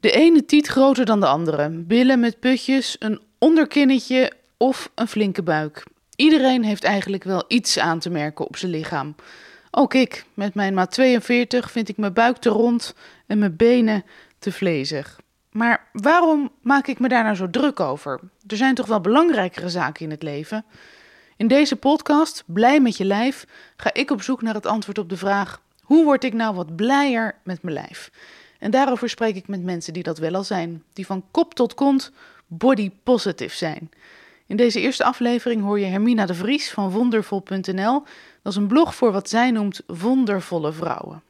De ene tiet groter dan de andere. Billen met putjes, een onderkinnetje of een flinke buik. Iedereen heeft eigenlijk wel iets aan te merken op zijn lichaam. Ook ik, met mijn maat 42, vind ik mijn buik te rond en mijn benen te vlezig. Maar waarom maak ik me daar nou zo druk over? Er zijn toch wel belangrijkere zaken in het leven? In deze podcast, Blij met je lijf, ga ik op zoek naar het antwoord op de vraag: hoe word ik nou wat blijer met mijn lijf? En daarover spreek ik met mensen die dat wel al zijn, die van kop tot kont body positive zijn. In deze eerste aflevering hoor je Hermina de Vries van wondervol.nl. Dat is een blog voor wat zij noemt wondervolle vrouwen.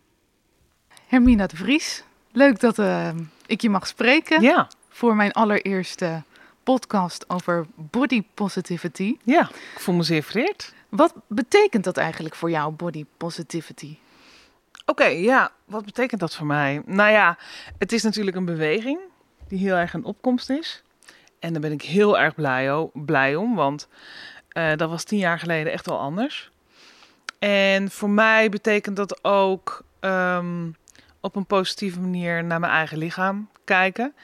Hermina de Vries, leuk dat uh, ik je mag spreken Ja, voor mijn allereerste podcast over body positivity. ja. Ik voel me zeer vereerd. Wat betekent dat eigenlijk voor jou, body positivity? Oké, ja. Wat betekent dat voor mij? Nou ja, het is natuurlijk een beweging die heel erg een opkomst is. En daar ben ik heel erg blij, blij om, want eh, dat was tien jaar geleden echt wel anders. En voor mij betekent dat ook ehm, op een positieve manier naar mijn eigen lichaam kijken.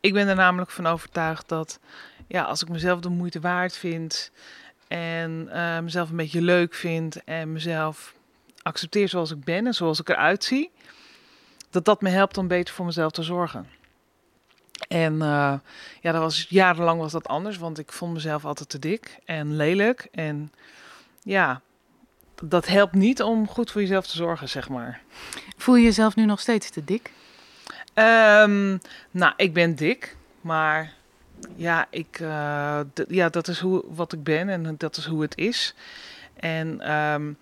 Ik ben er namelijk van overtuigd dat ja, als ik mezelf de moeite waard vind en eh, mezelf een beetje leuk vind en mezelf accepteer zoals ik ben en zoals ik eruit zie, dat dat me helpt om beter voor mezelf te zorgen. En eh, ja, dat was jarenlang was dat anders, want ik vond mezelf altijd te dik en lelijk. En ja, dat helpt niet om goed voor jezelf te zorgen, zeg maar. Voel je jezelf nu nog steeds te dik? Ehm, nou, ik ben dik, maar ja, ik, eh, ja dat is hoe, wat ik ben en dat is hoe het is. En ehm,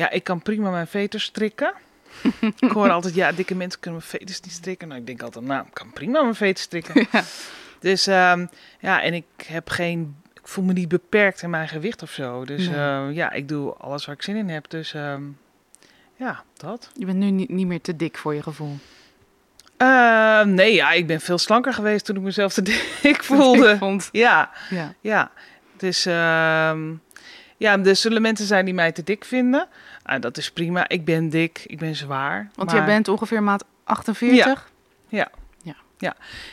ja, ik kan prima mijn veters strikken. ik hoor altijd, ja, dikke mensen kunnen mijn veters niet strikken. Nou, ik denk altijd, nou, ik kan prima mijn veters strikken. Ja. Dus ehm, ja, en ik heb geen, ik voel me niet beperkt in mijn gewicht of zo. Dus Nee. eh, ja, ik doe alles waar ik zin in heb. Dus ehm, ja, dat. Je bent nu niet, niet meer te dik voor je gevoel. Nee, ja, ik ben veel slanker geweest toen ik mezelf te dik voelde. Vond. Ja, Ja. ja. Dus, ehm, ja, er zullen mensen zijn die mij te dik vinden. Ah, dat is prima. Ik ben dik, ik ben zwaar. Want maar- jij bent ongeveer maat 48.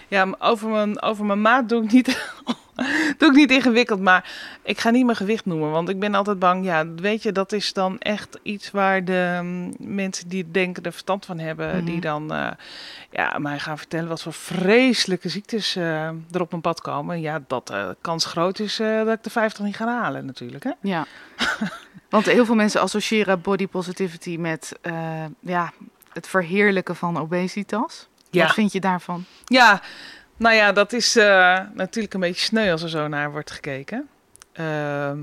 Ja, maar over mijn, over mijn maat doe ik, niet, doe ik niet ingewikkeld. Maar ik ga niet mijn gewicht noemen. Want ik ben altijd bang. Ja, weet je, dat is dan echt iets waar de mensen die denken er verstand van hebben. Mhm. Die dan eh, ja, mij gaan vertellen wat voor vreselijke ziektes eh, er op mijn pad komen. Ja, dat de kans groot is eh, dat ik de 50 niet ga halen natuurlijk. Hè? Ja. Want heel veel mensen associëren body positivity met eh, ja, het verheerlijken van obesitas. Wat vind je daarvan? Ja, nou ja, dat is eh, natuurlijk een beetje sneu als er zo naar wordt gekeken. Ehm,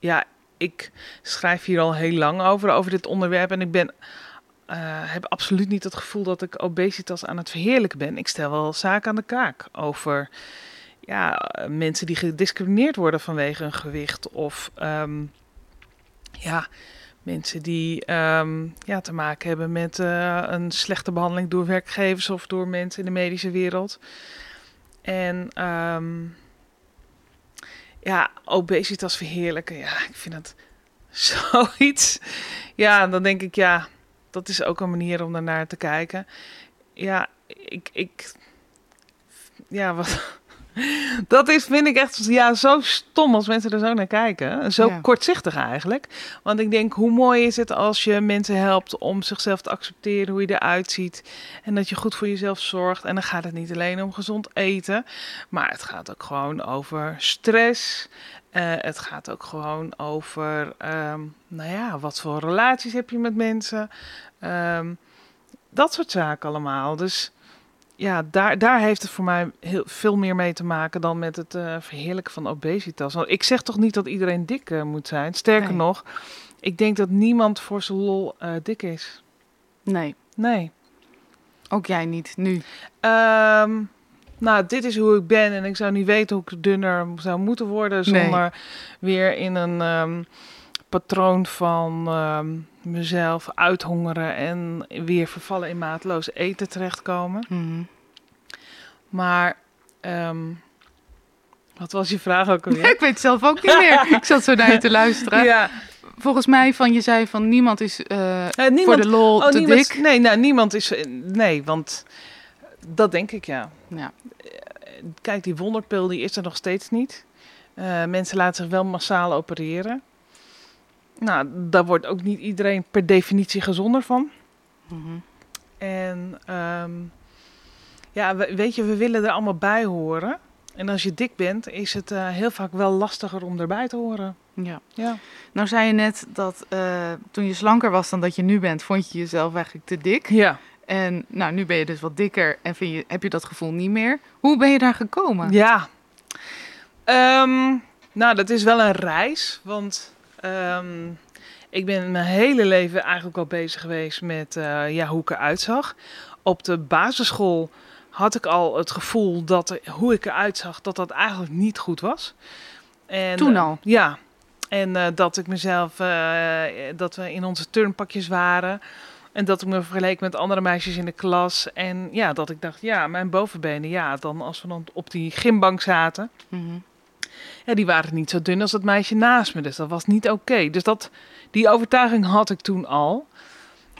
ja, ik schrijf hier al heel lang over, over dit onderwerp. En ik ben, eh, heb absoluut niet het gevoel dat ik obesitas aan het verheerlijken ben. Ik stel wel zaken aan de kaak over ja, mensen die gediscrimineerd worden vanwege hun gewicht. Of ehm, ja, mensen die ehm, ja, te maken hebben met eh, een slechte behandeling door werkgevers of door mensen in de medische wereld. En ehm, ja, obesitas verheerlijken, ja, ik vind dat zoiets. Ja, dan denk ik, ja, dat is ook een manier om daarnaar te kijken. Ja, ik, ik ja, wat, dat is, vind ik echt ja, zo stom als mensen er zo naar kijken. Zo Ja. kortzichtig eigenlijk. Want ik denk, hoe mooi is het als je mensen helpt om zichzelf te accepteren, hoe je eruit ziet. En dat je goed voor jezelf zorgt. En dan gaat het niet alleen om gezond eten, maar het gaat ook gewoon over stress. Eh, het gaat ook gewoon over, ehm, nou ja, wat voor relaties heb je met mensen. Ehm, dat soort zaken allemaal. Dus ja, daar, daar heeft het voor mij heel veel meer mee te maken dan met het eh, verheerlijken van obesitas. Want ik zeg toch niet dat iedereen dik eh, moet zijn. Sterker Nee. nog, ik denk dat niemand voor zijn lol eh, dik is. Nee, Nee. ook jij niet nu. Ehm, nou, dit is hoe ik ben en ik zou niet weten hoe ik dunner zou moeten worden Nee. zonder weer in een ehm, patroon van ehm, mezelf uithongeren en weer vervallen in maatloos eten terechtkomen. Mhm. Maar, ehm, wat was je vraag ook alweer? Ik weet zelf ook niet meer. Ik zat zo naar je te luisteren. ja, Volgens mij van je zei van niemand is eh, Eh, niemand, voor de lol oh, te niemand, dik. Nee, nou, niemand is. Nee, want Dat denk ik, ja. Ja. Kijk, die wonderpil die is er nog steeds niet. Eh, mensen laten zich wel massaal opereren. Nou, daar wordt ook niet iedereen per definitie gezonder van. Mhm. En ehm, ja, we- weet je, we willen er allemaal bij horen. En als je dik bent, is het eh, heel vaak wel lastiger om erbij te horen. ja. Ja. Nou zei je net dat eh, toen je slanker was dan dat je nu bent, vond je jezelf eigenlijk te dik. Ja. En nou, nu ben je dus wat dikker en vind je, heb je dat gevoel niet meer. Hoe ben je daar gekomen? Ja. Ehm, nou, dat is wel een reis. Want ehm, ik ben mijn hele leven eigenlijk al bezig geweest met eh, ja, hoe ik eruit zag. Op de basisschool had ik al het gevoel dat er- hoe ik eruit zag, dat dat eigenlijk niet goed was. En, Toen eh, al? ja. En eh, dat ik mezelf, dat we in onze turnpakjes waren. En dat ik me vergeleek met andere meisjes in de klas. En ja, dat ik dacht, ja, mijn bovenbenen, ja, dan als we dan op die gymbank zaten. Mhm. Ja, die waren niet zo dun als het meisje naast me. Dus dat was niet oké. Dus dat, die overtuiging had ik toen al.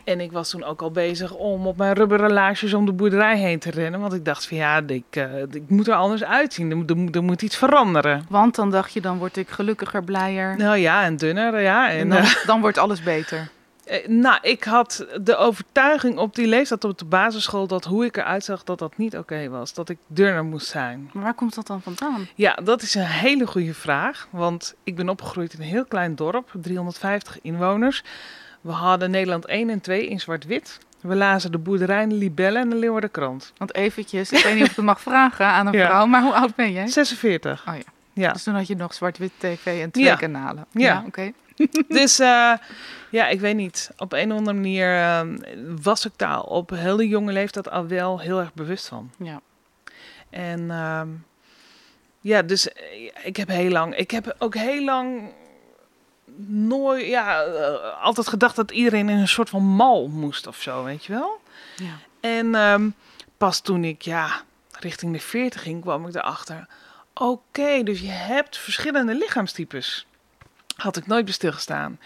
En ik was toen ook al bezig om op mijn rubberen laarsjes om de boerderij heen te rennen. Want ik dacht van ja, ik, eh, ik moet er anders uitzien. Er, moet- er, er iets veranderen. Want dan dacht je, dan word ik gelukkiger, blijer. Nou ja, en dunner, ja. en En, dan, eh, dan wordt alles beter. Eh, nou, ik had de overtuiging op die leeftijd op de basisschool... dat hoe ik eruit zag, dat dat niet oké was. Dat ik dunner moest zijn. Maar waar komt dat dan vandaan? Ja, dat is een hele goede vraag. Want ik ben opgegroeid in een heel klein dorp, 350 inwoners. We hadden Nederland 1 en 2 in zwart-wit. We lazen de boerderij, de libellen en de Leeuwardenkrant. Want eventjes, ik weet niet of ik het mag vragen aan een Ja. vrouw, maar hoe oud ben jij? 46. Oh ja. Ja. Dus toen had je nog zwart-wit tv en twee Ja. kanalen. Ja. oké. Dus eh, ja, ik weet niet. Op een of andere manier eh, was ik daar op hele jonge leeftijd al wel heel erg bewust van. Ja. En ehm, ja, dus eh, ik heb heel lang, ik heb ook heel lang nooit, ja, altijd gedacht dat iedereen in een soort van mal moest of zo, weet je wel. Ja. En ehm, pas toen ik, ja, richting de 40 ging, kwam ik erachter. Oké, dus je hebt verschillende lichaamstypes. Had ik nooit bij stilgestaan.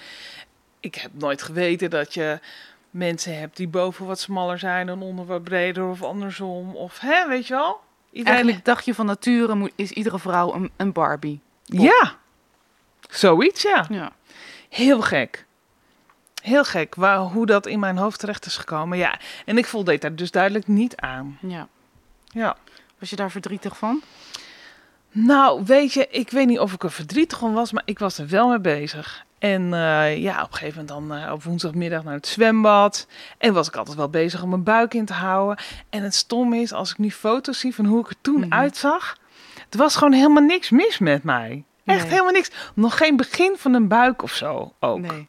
Ik heb nooit geweten dat je mensen hebt die boven wat smaller zijn en onder wat breder of andersom. Of hè, weet je wel? Iedereen Eigenlijk dacht je van nature moet, is iedere vrouw een, een Barbie. Ja, zoiets ja. Ja. Heel gek. Heel gek waar, hoe dat in mijn hoofd terecht is gekomen. Ja, en ik voldeed daar dus duidelijk niet aan. ja. Ja. Was je daar verdrietig van? Nou, weet je, ik weet niet of ik er verdrietig om was, maar ik was er wel mee bezig. En eh, ja, op een gegeven moment dan eh, op woensdagmiddag naar het zwembad. En was ik altijd wel bezig om mijn buik in te houden. En het stom is, als ik nu foto's zie van hoe ik er toen Mhm. uitzag. Er was gewoon helemaal niks mis met mij. Echt Nee. helemaal niks. Nog geen begin van een buik of zo ook. Nee.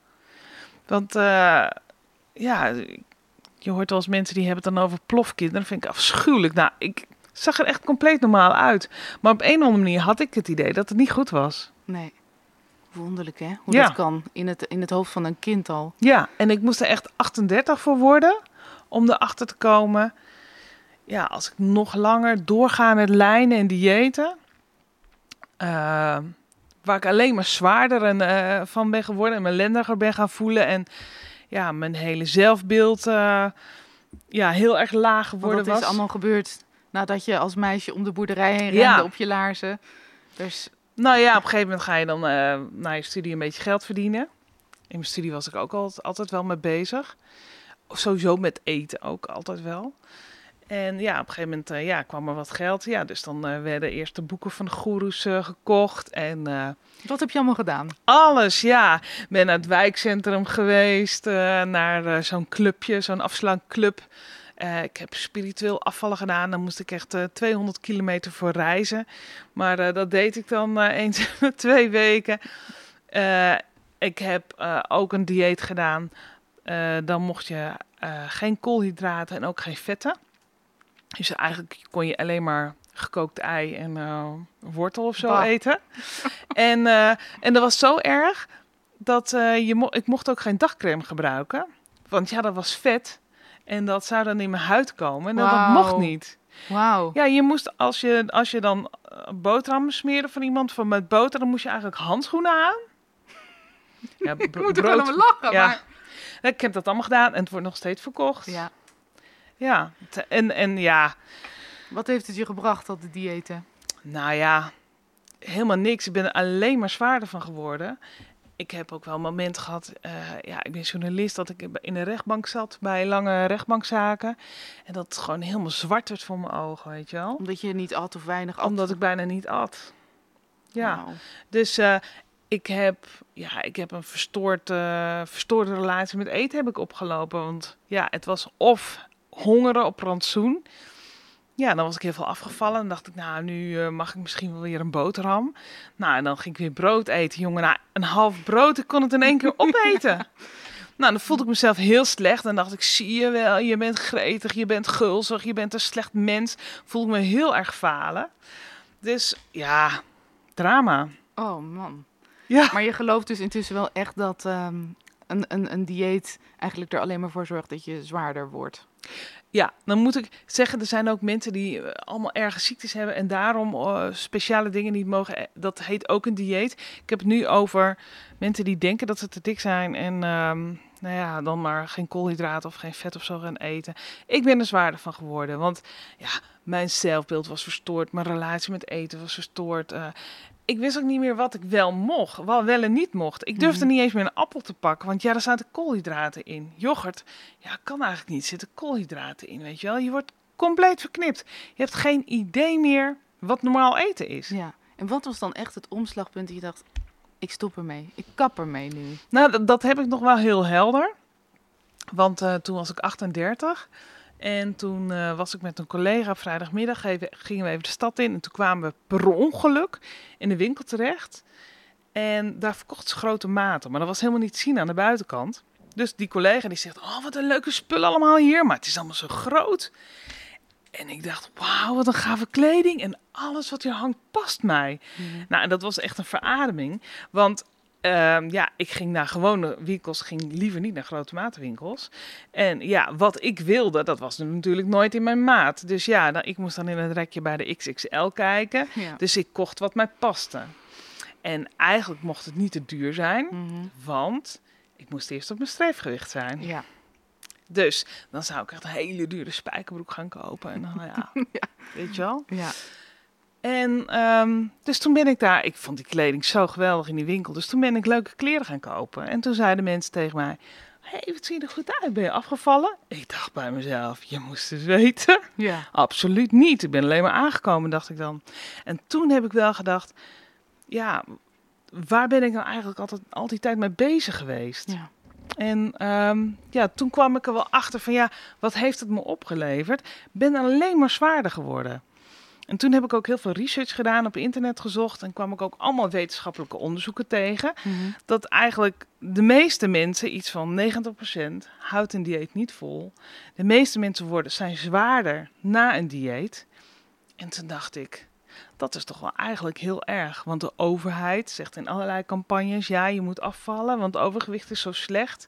Want eh, ja, je hoort wel eens mensen die hebben het dan over plofkinderen. Dat vind ik afschuwelijk. Nou, ik zag er echt compleet normaal uit. Maar op een of andere manier had ik het idee dat het niet goed was. Nee. Wonderlijk hè, hoe Ja. dat kan in het, in het hoofd van een kind al. Ja, en ik moest er echt 38 voor worden om erachter te komen. Ja, als ik nog langer doorga met lijnen en diëten, eh, waar ik alleen maar zwaarder en, eh, van ben geworden en lendiger ben gaan voelen en ja, mijn hele zelfbeeld eh, ja, heel erg laag geworden dat was. is allemaal gebeurd nadat je als meisje om de boerderij heen rende Ja. op je laarzen. Dus Nou ja, op een gegeven moment ga je dan eh na je studie een beetje geld verdienen. In mijn studie was ik ook altijd, altijd wel mee bezig. Of sowieso met eten ook altijd wel. En ja, op een gegeven moment eh, ja, kwam er wat geld. Ja, dus dan eh, werden eerst de boeken van de goeroes gekocht. En wat heb je allemaal gedaan? alles, ja. Ben naar het wijkcentrum geweest. naar zo'n clubje, zo'n afslankclub. Eh, ik heb spiritueel afvallen gedaan. Dan moest ik echt eh, 200 kilometer voor reizen. Maar eh, dat deed ik dan eh, eens twee weken. Eh, ik heb eh, ook een dieet gedaan. Eh, dan mocht je eh, geen koolhydraten en ook geen vetten. Dus eigenlijk kon je alleen maar gekookt ei en eh, wortel of zo Bah. eten. en, eh, en dat was zo erg dat eh, je mo ik mocht ook geen dagcreme gebruiken. Want ja, dat was vet. En dat zou dan in mijn huid komen. En dat, dat mocht niet. Wauw. Ja, je moest als je, als je dan eh, boterhammen smeerde van iemand van met boter, dan moest je eigenlijk handschoenen aan. Ja, Ik moet er om lachen, ja. maar... Ik heb dat allemaal gedaan en het wordt nog steeds verkocht. Ja. Ja, en, en ja, Wat heeft het je gebracht, dat de diëten? nou ja, helemaal niks. Ik ben er alleen maar zwaarder van geworden. Ik heb ook wel een moment gehad, eh, ja, ik ben journalist, dat ik in de rechtbank zat bij lange rechtbankzaken. En dat het gewoon helemaal zwart werd voor mijn ogen, weet je wel. Omdat je niet at of weinig at? Omdat ik bijna niet at. Ja, dus eh, ik, heb, ja, ik heb een verstoord, eh, verstoorde relatie met eten heb ik opgelopen. Want ja, het was of hongeren op rantsoen. Ja, dan was ik heel veel afgevallen. En dacht ik, nou, nu eh, mag ik misschien wel weer een boterham. Nou, en dan ging ik weer brood eten. Jongen, nou, een half brood, ik kon het in één keer opeten. Nou, dan voelde ik mezelf heel slecht. En dacht ik, zie je wel, je bent gretig, je bent gulzig, je bent een slecht mens. Voelde ik me heel erg falen. Dus ja, drama. oh man. Ja. Maar je gelooft dus intussen wel echt dat ehm, een, een, een dieet eigenlijk er alleen maar voor zorgt dat je zwaarder wordt. Ja, dan moet ik zeggen, er zijn ook mensen die eh, allemaal erge ziektes hebben en daarom eh, speciale dingen niet mogen. eh, Dat heet ook een dieet. Ik heb het nu over mensen die denken dat ze te dik zijn en ehm, nou ja, dan maar geen koolhydraten of geen vet of zo gaan eten. Ik ben er zwaarder van geworden, want ja, mijn zelfbeeld was verstoord, mijn relatie met eten was verstoord. Ik wist ook niet meer wat ik wel mocht, wel, wel en niet mocht. Ik durfde Mhm. niet eens meer een appel te pakken, want ja, er zaten koolhydraten in. Yoghurt, ja, kan eigenlijk niet. Er zitten koolhydraten in, weet je wel. Je wordt compleet verknipt. Je hebt geen idee meer wat normaal eten is. Ja. En wat was dan echt het omslagpunt dat je dacht, ik stop ermee. Ik kap ermee nu. Nou, dat, dat heb ik nog wel heel helder. Want eh, toen was ik 38. En toen eh, was ik met een collega vrijdagmiddag. even- Gingen we even de stad in. En toen kwamen we per ongeluk in de winkel terecht. En daar verkochten ze grote maten. Maar dat was helemaal niet te zien aan de buitenkant. Dus die collega die zegt, oh wat een leuke spullen allemaal hier. Maar het is allemaal zo groot. En ik dacht, wauw, wat een gave kleding. En alles wat hier hangt past mij. Nou, en dat was echt een verademing. Want ehm, ja, ik ging naar gewone winkels, ging liever niet naar grote maatwinkels. En ja, wat ik wilde, dat was natuurlijk nooit in mijn maat. Dus ja, dan, ik moest dan in het rekje bij de XXL kijken. Ja. Dus ik kocht wat mij paste. En eigenlijk mocht het niet te duur zijn, Mhm. want ik moest eerst op mijn streefgewicht zijn. ja. Dus dan zou ik echt een hele dure spijkerbroek gaan kopen. En dan, ja, Ja. weet je wel. Ja. En ehm, dus toen ben ik daar, ik vond die kleding zo geweldig in die winkel. Dus toen ben ik leuke kleren gaan kopen. En toen zeiden mensen tegen mij: hey, wat zie je er goed uit? Ben je afgevallen? Ik dacht bij mezelf: Je moest het weten. Ja. Absoluut niet. Ik ben alleen maar aangekomen, dacht ik dan. En toen heb ik wel gedacht: Ja, waar ben ik nou eigenlijk altijd al die tijd mee bezig geweest? Ja. En ehm, ja, toen kwam ik er wel achter van ja, wat heeft het me opgeleverd? Ik ben alleen maar zwaarder geworden. En toen heb ik ook heel veel research gedaan, op internet gezocht en kwam ik ook allemaal wetenschappelijke onderzoeken tegen. Mhm. Dat eigenlijk de meeste mensen, iets van 90%, houdt een dieet niet vol. De meeste mensen worden, zijn zwaarder na een dieet. En toen dacht ik, dat is toch wel eigenlijk heel erg. Want de overheid zegt in allerlei campagnes, ja, je moet afvallen, want overgewicht is zo slecht.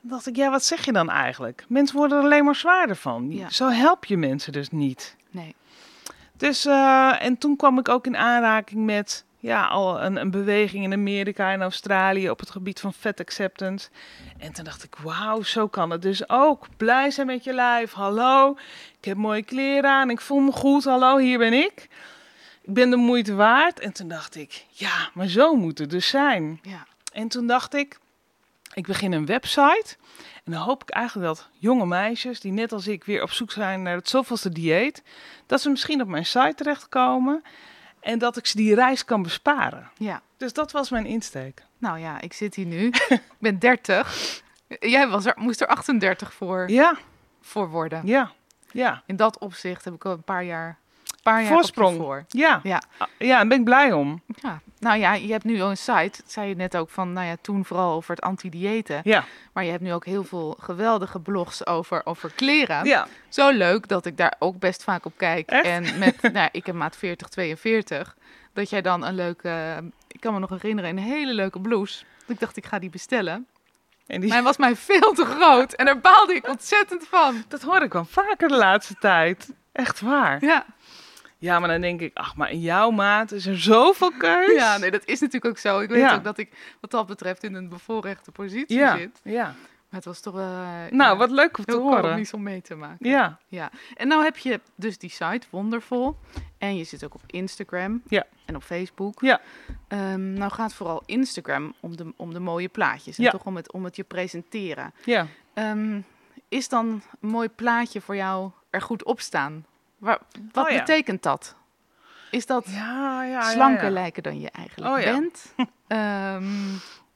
Dan dacht ik, ja, wat zeg je dan eigenlijk? Mensen worden er alleen maar zwaarder van. Ja. Zo help je mensen dus niet. Nee. Dus, eh, en toen kwam ik ook in aanraking met ja, al een, een beweging in Amerika en Australië op het gebied van fat acceptance. En toen dacht ik, wauw, zo kan het dus ook. Blij zijn met je lijf, hallo. Ik heb mooie kleren aan, ik voel me goed, hallo, hier ben ik. Ik ben de moeite waard. En toen dacht ik, ja, maar zo moet het dus zijn. Ja. En toen dacht ik, ik begin een website. En dan hoop ik eigenlijk dat jonge meisjes, die net als ik weer op zoek zijn naar het zoveelste dieet, dat ze misschien op mijn site terechtkomen en dat ik ze die reis kan besparen. Ja. Dus dat was mijn insteek. Nou ja, ik zit hier nu. ik ben 30. Jij was er, moest er 38 voor, Ja, voor worden. ja, ja, In dat opzicht heb ik al een paar jaar, paar jaar Voorsprong. voor. ja. Ja. Ah, Ja, daar ben ik blij om. Ja. Nou ja, je hebt nu al een site, dat zei je net ook van, nou ja, toen vooral over het anti-diëten. Ja, Maar je hebt nu ook heel veel geweldige blogs over, over kleren. ja. Zo leuk dat ik daar ook best vaak op kijk. Echt? En met, nou, ik heb maat 40, 42. Dat jij dan een leuke, ik kan me nog herinneren, een hele leuke blouse. Ik dacht, ik ga die bestellen. En die, Maar hij was mij veel te groot. En daar baalde ik ontzettend van. dat hoor ik wel vaker de laatste tijd. Echt waar. Ja, Ja, maar dan denk ik, ach, maar in jouw maat is er zoveel keus. ja nee, dat is natuurlijk ook zo. Ik weet Ja. ook dat ik wat dat betreft in een bevoorrechte positie ja, zit. ja. Maar het was toch wel... eh, Nou, ja, wat leuk om te heel horen. komisch om mee te maken. Ja, Ja, en nou heb je dus die site, Wonderful. En je zit ook op Instagram Ja. en op Facebook. Ja. Ehm, nou gaat vooral Instagram om de, om de mooie plaatjes. En Ja. toch om het, om het je presenteren. ja. Ehm, is dan een mooi plaatje voor jou er goed op staan? Waar, wat Oh ja. betekent dat? Is dat Ja, ja, slanker lijken dan je eigenlijk Oh bent? Ehm,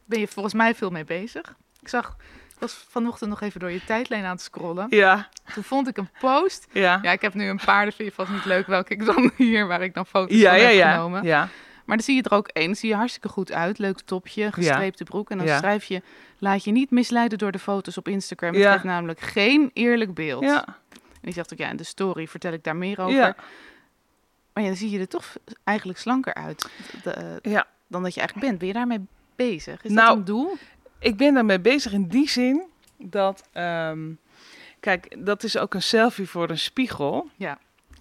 ben je volgens mij veel mee bezig? Ik zag, ik was vanochtend nog even door je tijdlijn aan het scrollen. Ja, Toen vond ik een post ja. ja, ik heb nu een paar, dat vind je vast niet leuk welke ik dan hier, waar ik dan foto's van ja, heb ja. genomen. ja. Maar dan zie je er ook één, zie je hartstikke goed uit. Leuk topje, gestreepte broek. En dan Ja. schrijf je, laat je niet misleiden door de foto's op Instagram. Het Ja. geeft namelijk geen eerlijk beeld. Ja, En die zegt ook, ja, in de story vertel ik daar meer over. ja, Maar ja, dan zie je er toch eigenlijk slanker uit de- ja. dan dat je eigenlijk bent. Ben je daarmee bezig? Is Nou, dat een doel? Ik ben daarmee bezig in die zin dat... ehm, kijk, dat is ook een selfie voor een spiegel. Ja.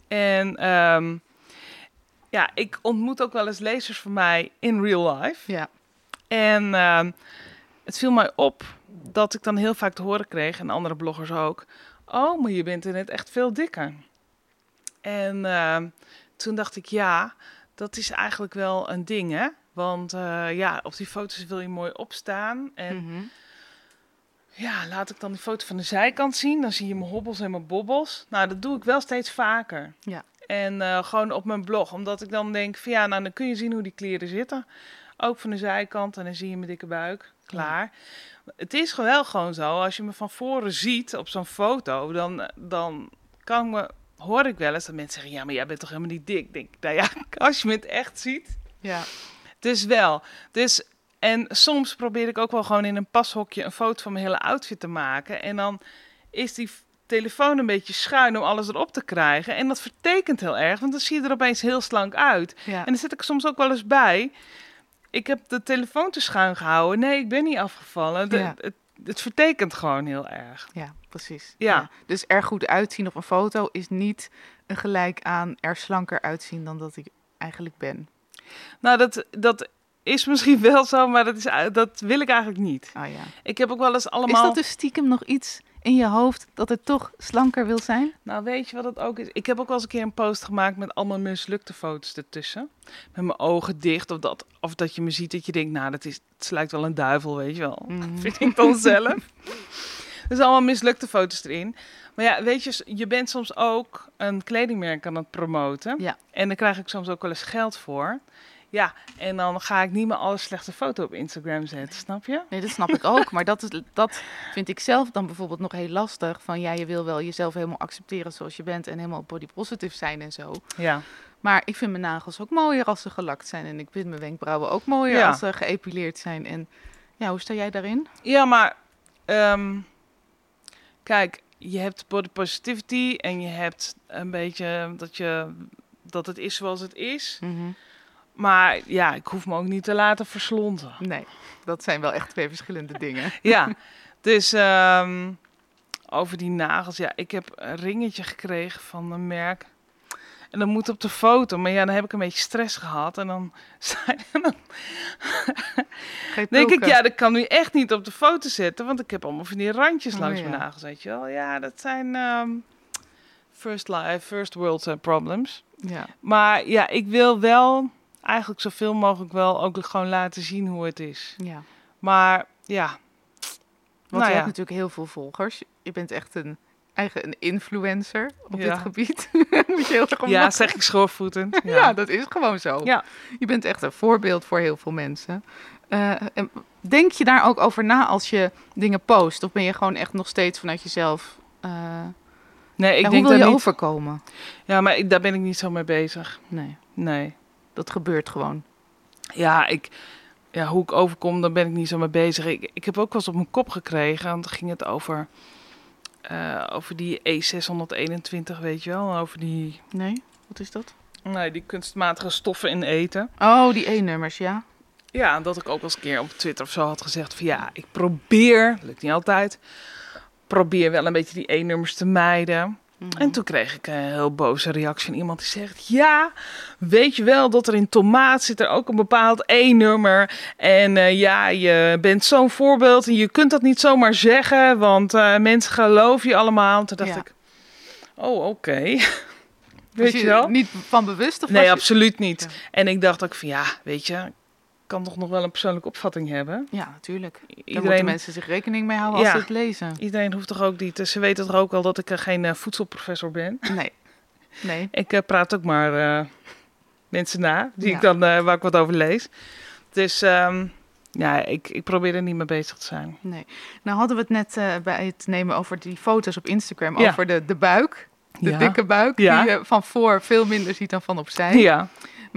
En ehm, ja, ik ontmoet ook wel eens lezers van mij in real life. Ja. En ehm, het viel mij op dat ik dan heel vaak te horen kreeg, en andere bloggers ook... Oh, maar je bent er net echt veel dikker. En ehm, toen dacht ik, ja, dat is eigenlijk wel een ding, hè? Want eh, ja, op die foto's wil je mooi opstaan. En Mhm. ja, laat ik dan die foto van de zijkant zien. Dan zie je mijn hobbels en mijn bobbels. Nou, dat doe ik wel steeds vaker. Ja. En eh, gewoon op mijn blog. Omdat ik dan denk van ja, nou dan kun je zien hoe die kleren zitten. Ook van de zijkant. En dan zie je mijn dikke buik. Klaar. Het is gewoon wel gewoon zo. Als je me van voren ziet op zo'n foto. Dan, dan kan me, hoor ik wel eens dat mensen zeggen. Ja, maar jij bent toch helemaal niet dik? Denk ik, nou ja, als je me het echt ziet. ja. Dus wel. Dus, en soms probeer ik ook wel gewoon in een pashokje een foto van mijn hele outfit te maken. En dan is die telefoon een beetje schuin om alles erop te krijgen. En dat vertekent heel erg, want dan zie je er opeens heel slank uit. ja. En dan zit ik soms ook wel eens bij. Ik heb de telefoon te schuin gehouden. Nee, ik ben niet afgevallen. De- Ja. het, het vertekent gewoon heel erg. Ja, precies. Ja. Dus er goed uitzien op een foto is niet een gelijk aan er slanker uitzien dan dat ik eigenlijk ben. Nou, dat, dat is misschien wel zo, maar dat, is, dat wil ik eigenlijk niet. Oh ja. Ik heb ook wel eens allemaal... Is dat dus stiekem nog iets in je hoofd dat het toch slanker wil zijn? Nou, weet je wat het ook is? Ik heb ook wel eens een keer een post gemaakt met allemaal mislukte foto's ertussen. Met mijn ogen dicht. Of dat, of dat je me ziet dat je denkt, nou, dat is, het lijkt wel een duivel, weet je wel. Mhm. Vind ik dan zelf. Dus allemaal mislukte foto's erin. Maar ja, weet je, je bent soms ook een kledingmerk aan het promoten. Ja. En daar krijg ik soms ook wel eens geld voor. Ja, en dan ga ik niet meer alle slechte foto op Instagram zetten, snap je? Nee, dat snap ik ook. Maar dat, is, dat vind ik zelf dan bijvoorbeeld nog heel lastig. Van ja, je wil wel jezelf helemaal accepteren zoals je bent en helemaal body positive zijn en zo. Ja. Maar ik vind mijn nagels ook mooier als ze gelakt zijn. En ik vind mijn wenkbrauwen ook mooier Ja. als ze geëpileerd zijn. En ja, hoe sta jij daarin? Ja, maar ehm, kijk, je hebt body positivity en je hebt een beetje dat, je, dat het is zoals het is. Maar ja, ik hoef me ook niet te laten verslonzen. Nee, dat zijn wel echt twee verschillende dingen. Ja, dus ehm, over die nagels. Ja, ik heb een ringetje gekregen van een merk. En dat moet op de foto. Maar ja, dan heb ik een beetje stress gehad. En dan, dan denk ik, ja, dat kan nu echt niet op de foto zetten. Want ik heb allemaal van die randjes Oh, langs ja. mijn nagels, weet je wel. Ja, dat zijn ehm, first, life, first world eh, problems. Ja, Maar ja, ik wil wel eigenlijk zoveel mogelijk wel ook gewoon laten zien hoe het is. ja. Maar ja, Want Nou je ja. hebt natuurlijk heel veel volgers. Je bent echt een eigen een influencer op Ja. dit gebied. Moet je heel erg om ja zeg ik schoorvoetend. Ja. dat is gewoon zo. Ja. Je bent echt een voorbeeld voor heel veel mensen. Eh, en denk je daar ook over na als je dingen post? Of ben je gewoon echt nog steeds vanuit jezelf... eh, Nee, ik denk hoe wil daar je niet. overkomen? Ja, maar ik, daar ben ik niet zo mee bezig. Nee, Nee. Dat gebeurt gewoon. Ja, ik, ja, hoe ik overkom, daar ben ik niet zo mee bezig. Ik, ik heb ook wel eens op mijn kop gekregen. Want dan ging het over, eh, over die E621, weet je wel. Over die, Nee, wat is dat? nee, die kunstmatige stoffen in eten. Oh, die E-nummers, ja. Ja, dat ik ook wel eens een keer op Twitter of zo had gezegd van ja, ik probeer, lukt niet altijd, probeer wel een beetje die E-nummers te mijden. Mhm. En toen kreeg ik een heel boze reactie van iemand die zegt: Ja, weet je wel dat er in tomaat zit er ook een bepaald E-nummer. En eh, ja, je bent zo'n voorbeeld en je kunt dat niet zomaar zeggen, want eh, mensen geloven je allemaal. Toen dacht Ja. ik: Oh, oké. Weet je wel? Niet van bewust of Nee, je- absoluut niet. Ja. En ik dacht ook van ja, weet je, kan toch nog wel een persoonlijke opvatting hebben. Ja, natuurlijk. Daar moeten Iedereen, mensen zich rekening mee houden als Ja. ze het lezen. iedereen hoeft toch ook niet. Ze weten toch ook al dat ik eh, geen eh, voedselprofessor ben. Nee. Nee. Ik eh, praat ook maar eh, mensen na, die Ja. ik dan, eh, waar ik wat over lees. Dus ehm, ja, ik, ik probeer er niet mee bezig te zijn. Nee. Nou hadden we het net eh, bij het nemen over die foto's op Instagram. Ja. Over de, de buik. De dikke buik. Ja. Die je van voor veel minder ziet dan van opzij. Ja,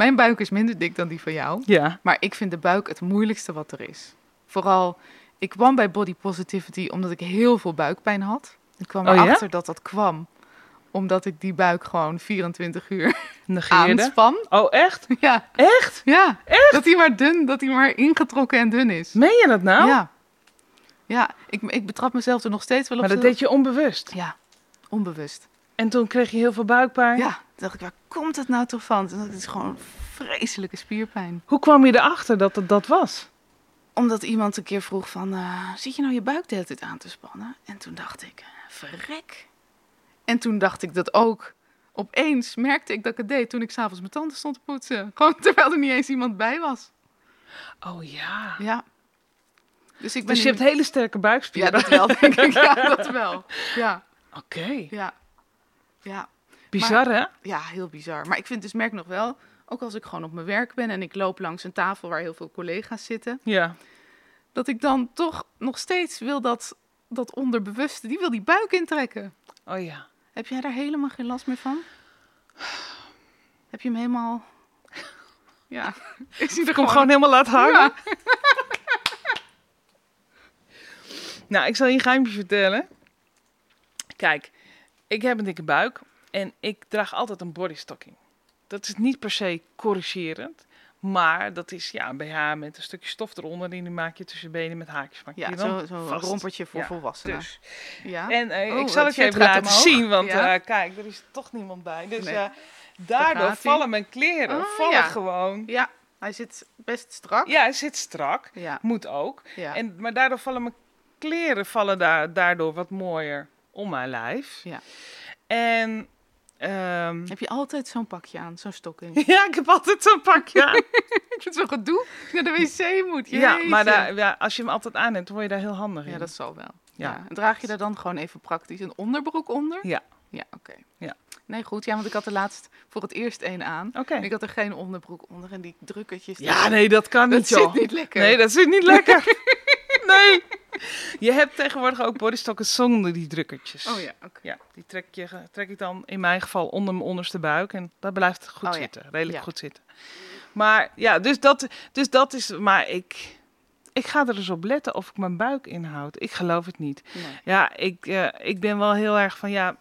Mijn buik is minder dik dan die van jou. ja. Maar ik vind de buik het moeilijkste wat er is. Vooral, ik kwam bij body positivity omdat ik heel veel buikpijn had. Ik kwam Oh ja? erachter dat dat kwam omdat ik die buik gewoon 24 uur Negeerde. aanspan. Oh, echt? Ja, Echt? ja. Dat hij maar dun, dat hij maar ingetrokken en dun is. Meen je dat nou? Ja. Ja, ik, ik betrap mezelf er nog steeds wel op. Maar dat deed je onbewust. Ja, onbewust. En toen kreeg je heel veel buikpijn. Ja, toen dacht ik, waar komt het nou toch van? Het is gewoon vreselijke spierpijn. Hoe kwam je erachter dat het dat was? Omdat iemand een keer vroeg van, eh, zit je nou je buik de hele tijd aan te spannen? En toen dacht ik, eh, verrek. En toen dacht ik dat ook. Opeens merkte ik dat ik het deed toen ik s'avonds mijn tanden stond te poetsen. Gewoon terwijl er niet eens iemand bij was. Oh ja. Ja. Dus ik ben Dus je nu- hebt hele sterke Ja, buikspieren. dat wel, denk ik. Ja, dat wel. Ja, Oké. ja. Ja, Bizar hè? ja, heel bizar. Maar ik vind dus, merk nog wel, ook als ik gewoon op mijn werk ben en ik loop langs een tafel waar heel veel collega's zitten, Ja. dat ik dan toch nog steeds wil dat, dat onderbewuste, die wil die buik intrekken. Oh ja. Heb jij daar helemaal geen last meer van? Heb je hem helemaal... Ja, ik zie er Ik hem gewoon helemaal laten hangen. Ja. Nou, ik zal je een geheimje vertellen. Kijk, ik heb een dikke buik en ik draag altijd een bodystocking. Dat is niet per se corrigerend, maar dat is ja, een BH met een stukje stof eronder. Die maak je tussen je benen met haakjes. Maak je Ja, dan zo, rompertje voor Ja, volwassenen. Dus. Ja. En eh, Oh, ik zal het je even laten omhoog. zien, want Ja. eh, kijk, er is toch niemand bij. Dus Nee. eh, Daar daardoor vallen mijn kleren Oh, vallen gewoon. ja, hij zit best strak. Ja, hij zit strak. Ja, Moet ook. ja. En, maar daardoor vallen mijn kleren vallen daar, daardoor wat mooier om mijn lijf. Ja. En ehm, Heb je altijd zo'n pakje aan, zo'n stokking? ja, ik heb altijd zo'n pakje aan. ik vind het zo gedoe naar de wc moet. ja, Jeetje. maar daar, ja, als je hem altijd aan hebt, dan word je daar heel handig in. Ja, dat zal wel. Ja. Ja. En draag je daar dan gewoon even praktisch een onderbroek onder? Ja. Ja, oké. Ja. Nee, goed. Ja, want ik had er laatst voor het eerst één aan. Oké. Ik had er geen onderbroek onder en die drukkertjes. Ja, nee, dat kan dat niet, joh. zit niet lekker. Nee, dat zit niet lekker. nee. Je hebt tegenwoordig ook bodystokken zonder die drukkertjes. Oh ja, oké. Ja, die trek, je, trek ik dan in mijn geval onder mijn onderste buik. En dat blijft goed Oh ja. zitten. Redelijk Ja. goed zitten. Maar ja, dus dat, dus dat is. Maar ik, ik ga er dus op letten of ik mijn buik inhoud. Ik geloof het niet. Nee. Ja, ik, eh, ik ben wel heel erg van ja,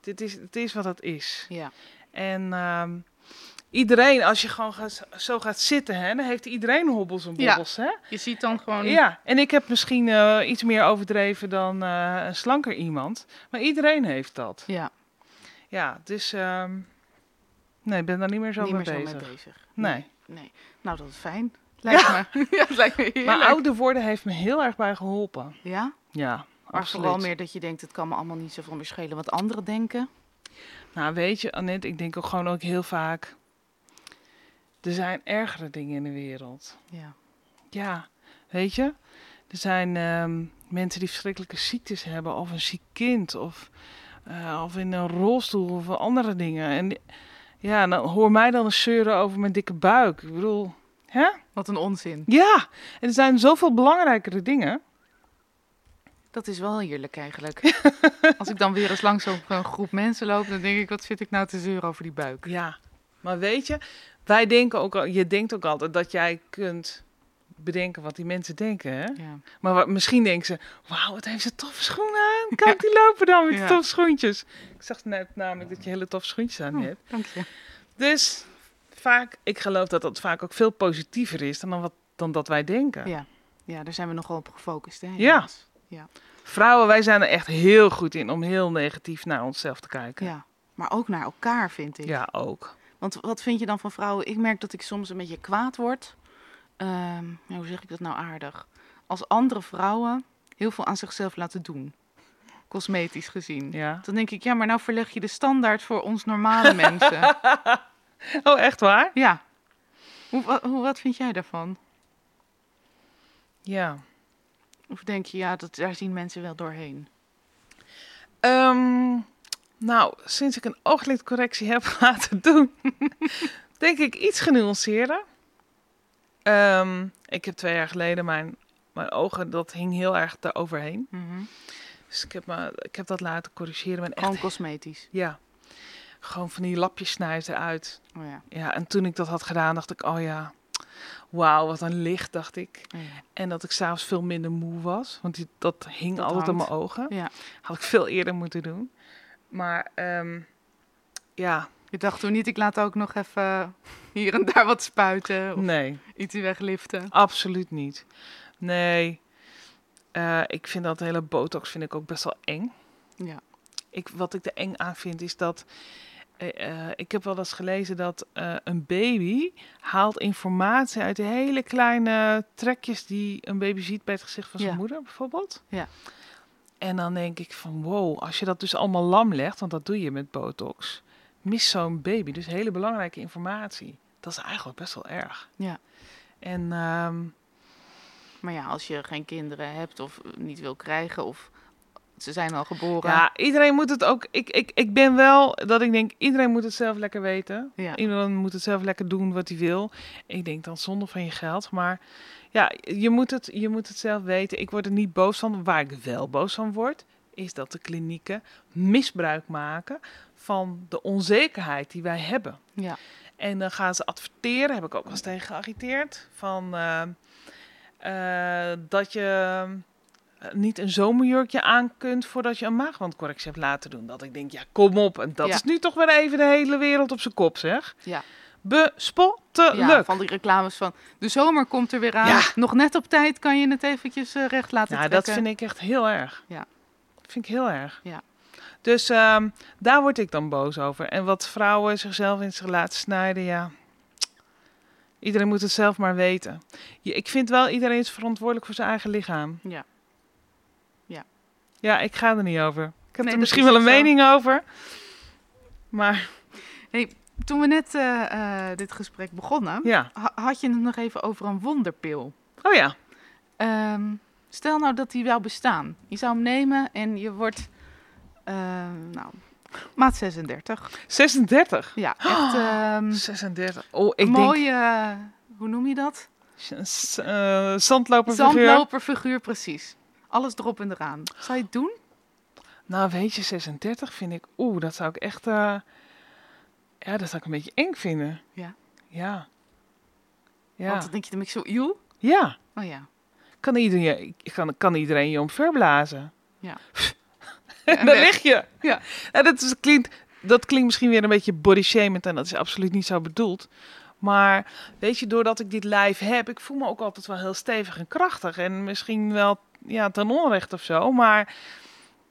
dit is, het is wat het is. Ja. En ehm, iedereen, als je gewoon gaat, zo gaat zitten, hè, dan heeft iedereen hobbels en Ja. bobbels. Hè? Je ziet dan gewoon... Ja, en ik heb misschien eh, iets meer overdreven dan eh, een slanker iemand. Maar iedereen heeft dat. Ja, Ja, dus ehm, nee, ik ben daar niet meer zo niet mee meer zo bezig. mee bezig. Nee. Nee. Nou, dat is fijn. Lijkt me. ja, het lijkt me heerlijk. Maar ouder worden heeft me heel erg bij geholpen. Ja? Ja, Maar absoluut. vooral meer dat je denkt, het kan me allemaal niet zoveel meer schelen wat anderen denken. Nou, weet je, Annette, ik denk ook gewoon ook heel vaak... Er zijn ergere dingen in de wereld. Ja. Ja, weet je? Er zijn ehm, mensen die verschrikkelijke ziektes hebben, of een ziek kind, of, eh, of in een rolstoel, of andere dingen. En ja, dan hoor mij dan eens zeuren over mijn dikke buik. Ik bedoel, hè? Wat een onzin. Ja, en er zijn zoveel belangrijkere dingen. Dat is wel heerlijk eigenlijk. Als ik dan weer eens langs op een groep mensen loop, dan denk ik, wat zit ik nou te zeuren over die buik? Ja, maar weet je, wij denken ook, al- je denkt ook altijd dat jij kunt bedenken wat die mensen denken, hè? Ja. Maar wat, misschien denken ze, wauw, wat heeft ze toffe schoenen aan. Kijk, die lopen dan met die Ja. toffe schoentjes. Ik zag net namelijk dat je hele toffe schoentjes aan Oh, hebt. dank je. Dus vaak, ik geloof dat dat vaak ook veel positiever is dan, wat, dan dat wij denken. Ja. ja, daar zijn we nogal op gefocust. Hè, Ja. ja. Vrouwen, wij zijn er echt heel goed in om heel negatief naar onszelf te kijken. Ja, maar ook naar elkaar, vind ik. Ja, ook. Want wat vind je dan van vrouwen? Ik merk dat ik soms een beetje kwaad word. Ehm, hoe zeg ik dat nou aardig? Als andere vrouwen heel veel aan zichzelf laten doen. Cosmetisch gezien. Ja. Dan denk ik, ja, maar nou verleg je de standaard voor ons normale mensen. Oh, echt waar? Ja. Hoe, hoe, wat vind jij daarvan? Ja. Of denk je, ja, dat, daar zien mensen wel doorheen? Ehm, nou, sinds ik een ooglidcorrectie heb laten doen, denk ik iets genuanceerder. Ehm, ik heb twee jaar geleden mijn, mijn ogen, dat hing heel erg daaroverheen. Dus ik heb, me, ik heb dat laten corrigeren. Ben echt, Gewoon cosmetisch. ja, gewoon van die lapjes snijden eruit. Oh ja. Ja, en toen ik dat had gedaan, dacht ik, oh ja, wauw, wat een licht, dacht ik. Oh ja. En dat ik s'avonds veel minder moe was, want die, dat hing Dat altijd aan mijn ogen. Ja. Had ik veel eerder moeten doen. Maar ehm, ja, Je dacht toen niet, ik laat ook nog even hier en daar wat spuiten of nee, iets wegliften. absoluut niet. Nee, Eh, ik vind dat hele botox vind ik ook best wel eng. Ja. Ik, wat ik er eng aan vind is dat... eh, eh, ik heb wel eens gelezen dat een baby haalt informatie uit de hele kleine trekjes die een baby ziet bij het gezicht van zijn Ja. moeder, bijvoorbeeld. Ja. En dan denk ik van wow, als je dat dus allemaal lam legt, want dat doe je met botox, mist zo'n baby dus hele belangrijke informatie. Dat is eigenlijk best wel erg. Ja. En ehm, Maar ja, als je geen kinderen hebt of niet wil krijgen of ze zijn al geboren. ja, iedereen moet het ook. Ik, ik, ik ben wel dat ik denk, iedereen moet het zelf lekker weten. Ja. Iedereen moet het zelf lekker doen wat hij wil. Ik denk dan zonder van je geld. Maar ja, je moet, het, je moet het zelf weten. Ik word er niet boos van. Waar ik wel boos van word, is dat de klinieken misbruik maken van de onzekerheid die wij hebben. Ja. En dan gaan ze adverteren, heb ik ook wel eens tegen geagiteerd, van eh, eh, dat je niet een zomerjurkje aan kunt voordat je een maagwandcorrectie hebt laten doen. Dat ik denk, ja, kom op. En dat Ja. is nu toch weer even de hele wereld op zijn kop, zeg. Ja. Bespottelijk. ja, van die reclames van de zomer komt er weer aan. Ja. Nog net op tijd kan je het eventjes eh, recht laten Nou, trekken. dat vind ik echt heel erg. Ja. Dat vind ik heel erg. Ja. Dus ehm, daar word ik dan boos over. En wat vrouwen zichzelf in zich laten snijden, ja. Iedereen moet het zelf maar weten. Je, ik vind wel, iedereen is verantwoordelijk voor zijn eigen lichaam. Ja. Ja, ik ga er niet over. Ik heb Nee, er misschien is wel een zo. mening over. Maar Toen we net eh, eh, dit gesprek begonnen, ja. ha- had je het nog even over een wonderpil. Oh ja. Ehm, stel nou dat die wel bestaan. Je zou hem nemen en je wordt, eh, nou, maat 36. 36. Ja, echt ehm, 36. Oh, ik een denk... mooie, hoe noem je dat? eh, zandloperfiguur. Zandloperfiguur, precies. Alles erop en eraan. Zou je het doen? Nou, weet je, 36 vind ik... Oeh, dat zou ik echt... eh, ja, dat zou ik een beetje eng vinden. Ja. Ja. Ja. Want dan denk je, dan ik zo ja. Oh ja. Kan iedereen, je- kan, kan iedereen je omverblazen? Ja. en En daar lig je. Ja. En dat, is, klinkt, dat klinkt misschien weer een beetje body shaming en dat is absoluut niet zo bedoeld. Maar weet je, doordat ik dit live heb, ik voel me ook altijd wel heel stevig en krachtig. En misschien wel ja, ten onrecht of zo. Maar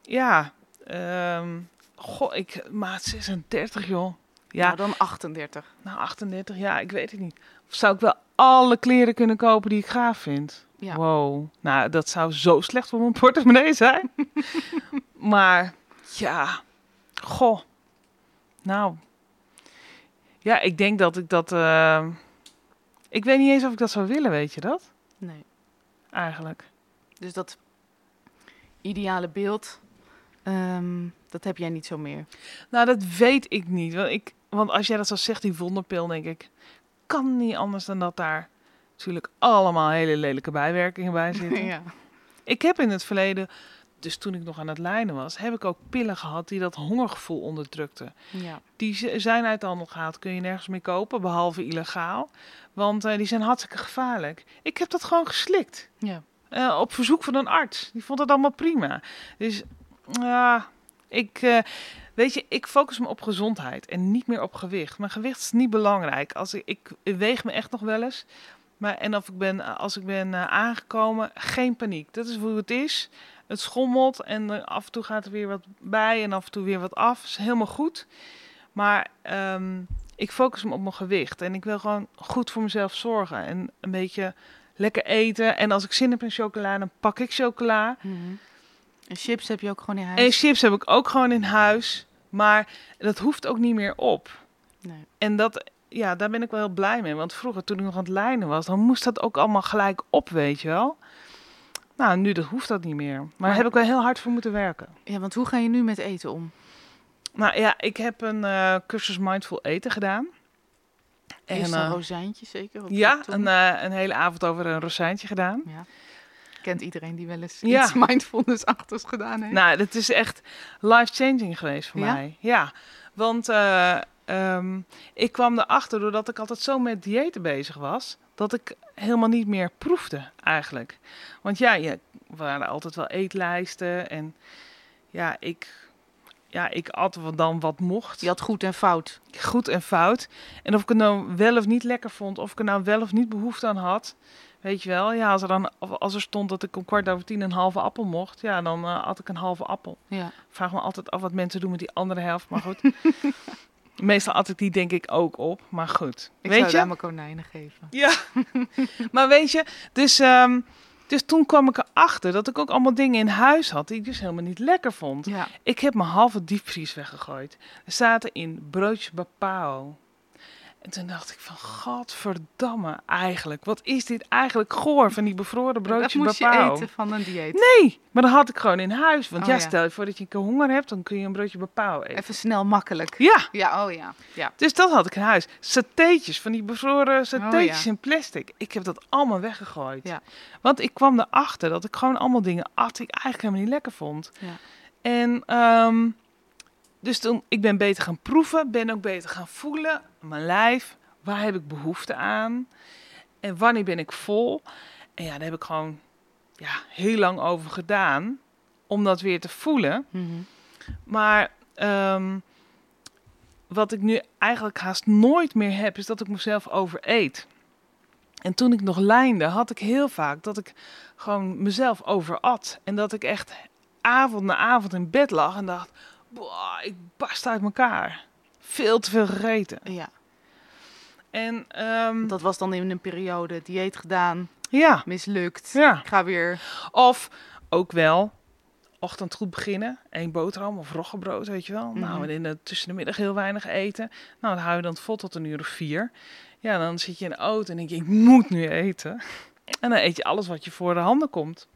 ja, ehm, goh, ik maat 36 joh. Ja, Nou, dan 38. nou 38, ja, ik weet het niet. Of zou ik wel alle kleren kunnen kopen die ik gaaf vind? Ja. Wow, nou dat zou zo slecht voor mijn portemonnee zijn. maar ja, goh, nou, ja, ik denk dat ik dat, eh, ik weet niet eens of ik dat zou willen, weet je dat? Nee. Eigenlijk. Dus dat ideale beeld, ehm, dat heb jij niet zo meer. Nou, dat weet ik niet, want ik, want als jij dat zo zegt, die wonderpil, denk ik, kan niet anders dan dat daar natuurlijk allemaal hele lelijke bijwerkingen bij zitten. ja. Ik heb in het verleden, dus toen ik nog aan het lijnen was, heb ik ook pillen gehad die dat hongergevoel onderdrukten. ja. Die zijn uit de handel gehaald, kun je nergens meer kopen, behalve illegaal. Want eh, die zijn hartstikke gevaarlijk. Ik heb dat gewoon geslikt. Ja. Eh, op verzoek van een arts. Die vond het allemaal prima. Dus ja, ik, eh, weet je, ik focus me op gezondheid en niet meer op gewicht. Mijn gewicht is niet belangrijk. Als ik, ik weeg me echt nog wel eens. Maar, en of ik ben, als ik ben eh, aangekomen, geen paniek. Dat is hoe het is. Het schommelt en af en toe gaat er weer wat bij en af en toe weer wat af. is helemaal goed. Maar ehm, ik focus me op mijn gewicht. En ik wil gewoon goed voor mezelf zorgen. En een beetje lekker eten. En als ik zin heb in chocola, dan pak ik chocola. En chips heb je ook gewoon in huis? En chips heb ik ook gewoon in huis. Maar dat hoeft ook niet meer op. Nee. En dat, ja, daar ben ik wel heel blij mee. Want vroeger, toen ik nog aan het lijnen was, dan moest dat ook allemaal gelijk op, weet je wel. Nou, nu dat hoeft dat niet meer. Maar, Maar- daar heb ik wel heel hard voor moeten werken. Ja, want hoe ga je nu met eten om? Nou ja, ik heb een eh, cursus Mindful Eten gedaan. Eerst En, een eh, rozijntje zeker? ja, een, eh, een hele avond over een rozijntje gedaan. ja. Kent iedereen die wel eens Ja. iets mindfulness-achtigs gedaan heeft? Nou, dat is echt life-changing geweest voor Ja? mij. Ja, want eh, ehm, ik kwam erachter doordat ik altijd zo met diëten bezig was, dat ik helemaal niet meer proefde eigenlijk. Want ja, je, waren altijd wel eetlijsten en ja, ik, ja, ik at dan wat mocht. Je had goed en fout. Goed en fout. En of ik het nou wel of niet lekker vond, of ik er nou wel of niet behoefte aan had. Weet je wel, ja, als er dan als er stond dat ik om kwart over tien een halve appel mocht, ja, dan eh, at ik een halve appel. Ja. Ik vraag me altijd af wat mensen doen met die andere helft, maar goed. Meestal at ik die denk ik ook op, maar goed. Ik weet zou je? daar mijn konijnen geven. Ja. maar weet je, dus, ehm, dus toen kwam ik erachter dat ik ook allemaal dingen in huis had die ik dus helemaal niet lekker vond. Ja. Ik heb mijn halve diepvries weggegooid. Er zaten in broodjes bapao. En toen dacht ik van, godverdamme eigenlijk. Wat is dit eigenlijk goor van die bevroren dat broodjes moest je eten van een dieet. Nee, maar dat had ik gewoon in huis. Want Oh, ja, ja. stel je voor dat je een keer honger hebt, dan kun je een broodje bapao eten. Even snel, makkelijk. Ja, Ja, oh ja. ja. dus dat had ik in huis. Satéetjes, van die bevroren satéetjes Oh, ja. in plastic. Ik heb dat allemaal weggegooid. Ja. Want ik kwam erachter dat ik gewoon allemaal dingen at die ik eigenlijk helemaal niet lekker vond. Ja. En ehm, dus toen, ik ben beter gaan proeven, ben ook beter gaan voelen. Mijn lijf, waar heb ik behoefte aan? En wanneer ben ik vol? En ja, daar heb ik gewoon ja, heel lang over gedaan om dat weer te voelen. Mhm. Maar ehm, wat ik nu eigenlijk haast nooit meer heb, is dat ik mezelf overeet. En toen ik nog lijnde, had ik heel vaak dat ik gewoon mezelf overat. En dat ik echt avond na avond in bed lag en dacht, "Boah, ik barst uit elkaar. Veel te veel gegeten. ja. En ehm, Dat was dan in een periode dieet gedaan, ja, mislukt. ja. Ik ga weer. Of ook wel, ochtend goed beginnen. één boterham of roggebrood, weet je wel. Nou, Mhm. en in de, tussen de middag heel weinig eten. Nou, dan hou je dan vol tot een uur of vier. Ja, dan zit je in de auto en denk je, ik moet nu eten. En dan eet je alles wat je voor de handen komt.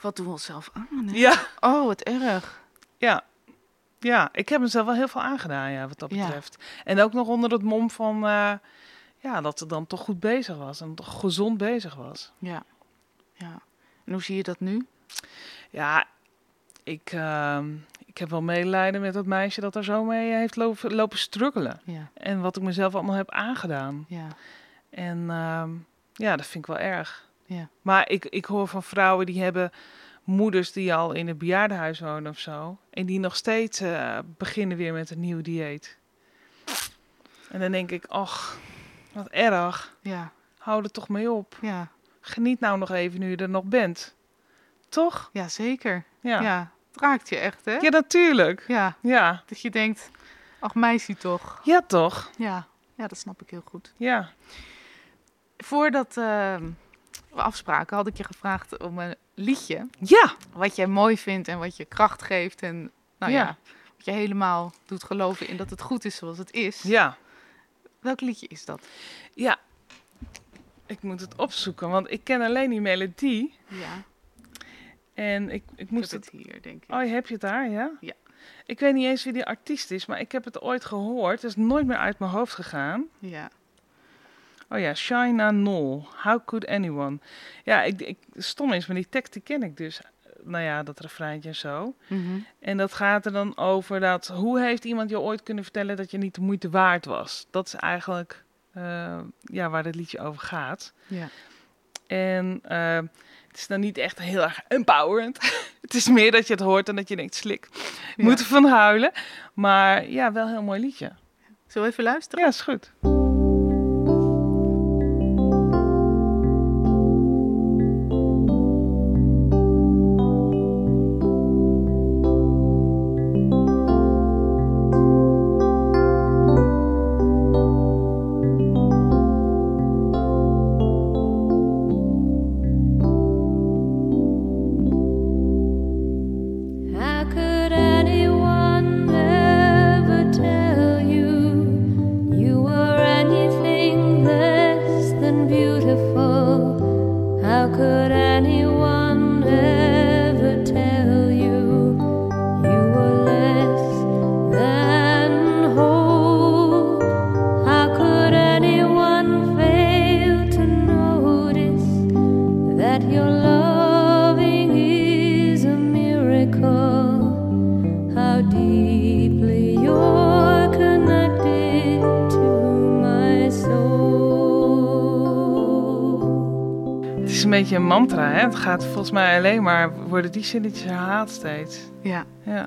Wat doen we onszelf aan? hè? Ja, Oh, wat erg. Ja. Ja, ik heb mezelf wel heel veel aangedaan, ja, wat dat Ja. betreft. En ook nog onder het mom van, eh, ja, dat ze dan toch goed bezig was. En toch gezond bezig was. Ja. ja. En hoe zie je dat nu? Ja, ik, ehm, ik heb wel medelijden met dat meisje dat er zo mee heeft lopen, lopen struggelen. Ja. En wat ik mezelf allemaal heb aangedaan. Ja. En ehm, ja, dat vind ik wel erg. Ja. Maar ik, ik hoor van vrouwen die hebben moeders die al in het bejaardenhuis wonen of zo. En die nog steeds eh, beginnen weer met een nieuw dieet. En dan denk ik, ach, wat erg. Ja. Hou er toch mee op. Ja. Geniet nou nog even nu je er nog bent. Toch? Ja, zeker. Ja. Ja. Het raakt je echt, hè? Ja, natuurlijk. Ja. Ja. Dat je denkt, ach meisje toch. Ja, toch? Ja. Ja, dat snap ik heel goed. Ja. Voordat eh, we afspraken, had ik je gevraagd om een liedje. Ja. Wat jij mooi vindt en wat je kracht geeft. En nou ja, Ja. wat je helemaal doet geloven in dat het goed is zoals het is. Ja. Welk liedje is dat? Ja. Ik moet het opzoeken, want ik ken alleen die melodie. Ja, En ik, ik moest het... het hier, denk ik. Oh, heb je het daar, ja? Ja. Ik weet niet eens wie die artiest is, maar ik heb het ooit gehoord. Het is nooit meer uit mijn hoofd gegaan. Ja. Oh ja, Shina Nol. How could anyone? Ja, ik, ik, stom is, maar die tekst die ken ik dus. Nou ja, dat refreintje en zo. Mhm. En dat gaat er dan over dat... Hoe heeft iemand je ooit kunnen vertellen dat je niet de moeite waard was? Dat is eigenlijk eh, ja, waar het liedje over gaat. ja. En eh, het is dan niet echt heel erg empowerend. het is meer dat je het hoort en dat je denkt, slik, Ja. moet ervan huilen. Maar ja, wel een heel mooi liedje. Zullen we even luisteren? Ja, is goed. Beetje een mantra. Hè? Het gaat volgens mij alleen maar, worden die zinnetjes herhaald steeds. Ja. Ja.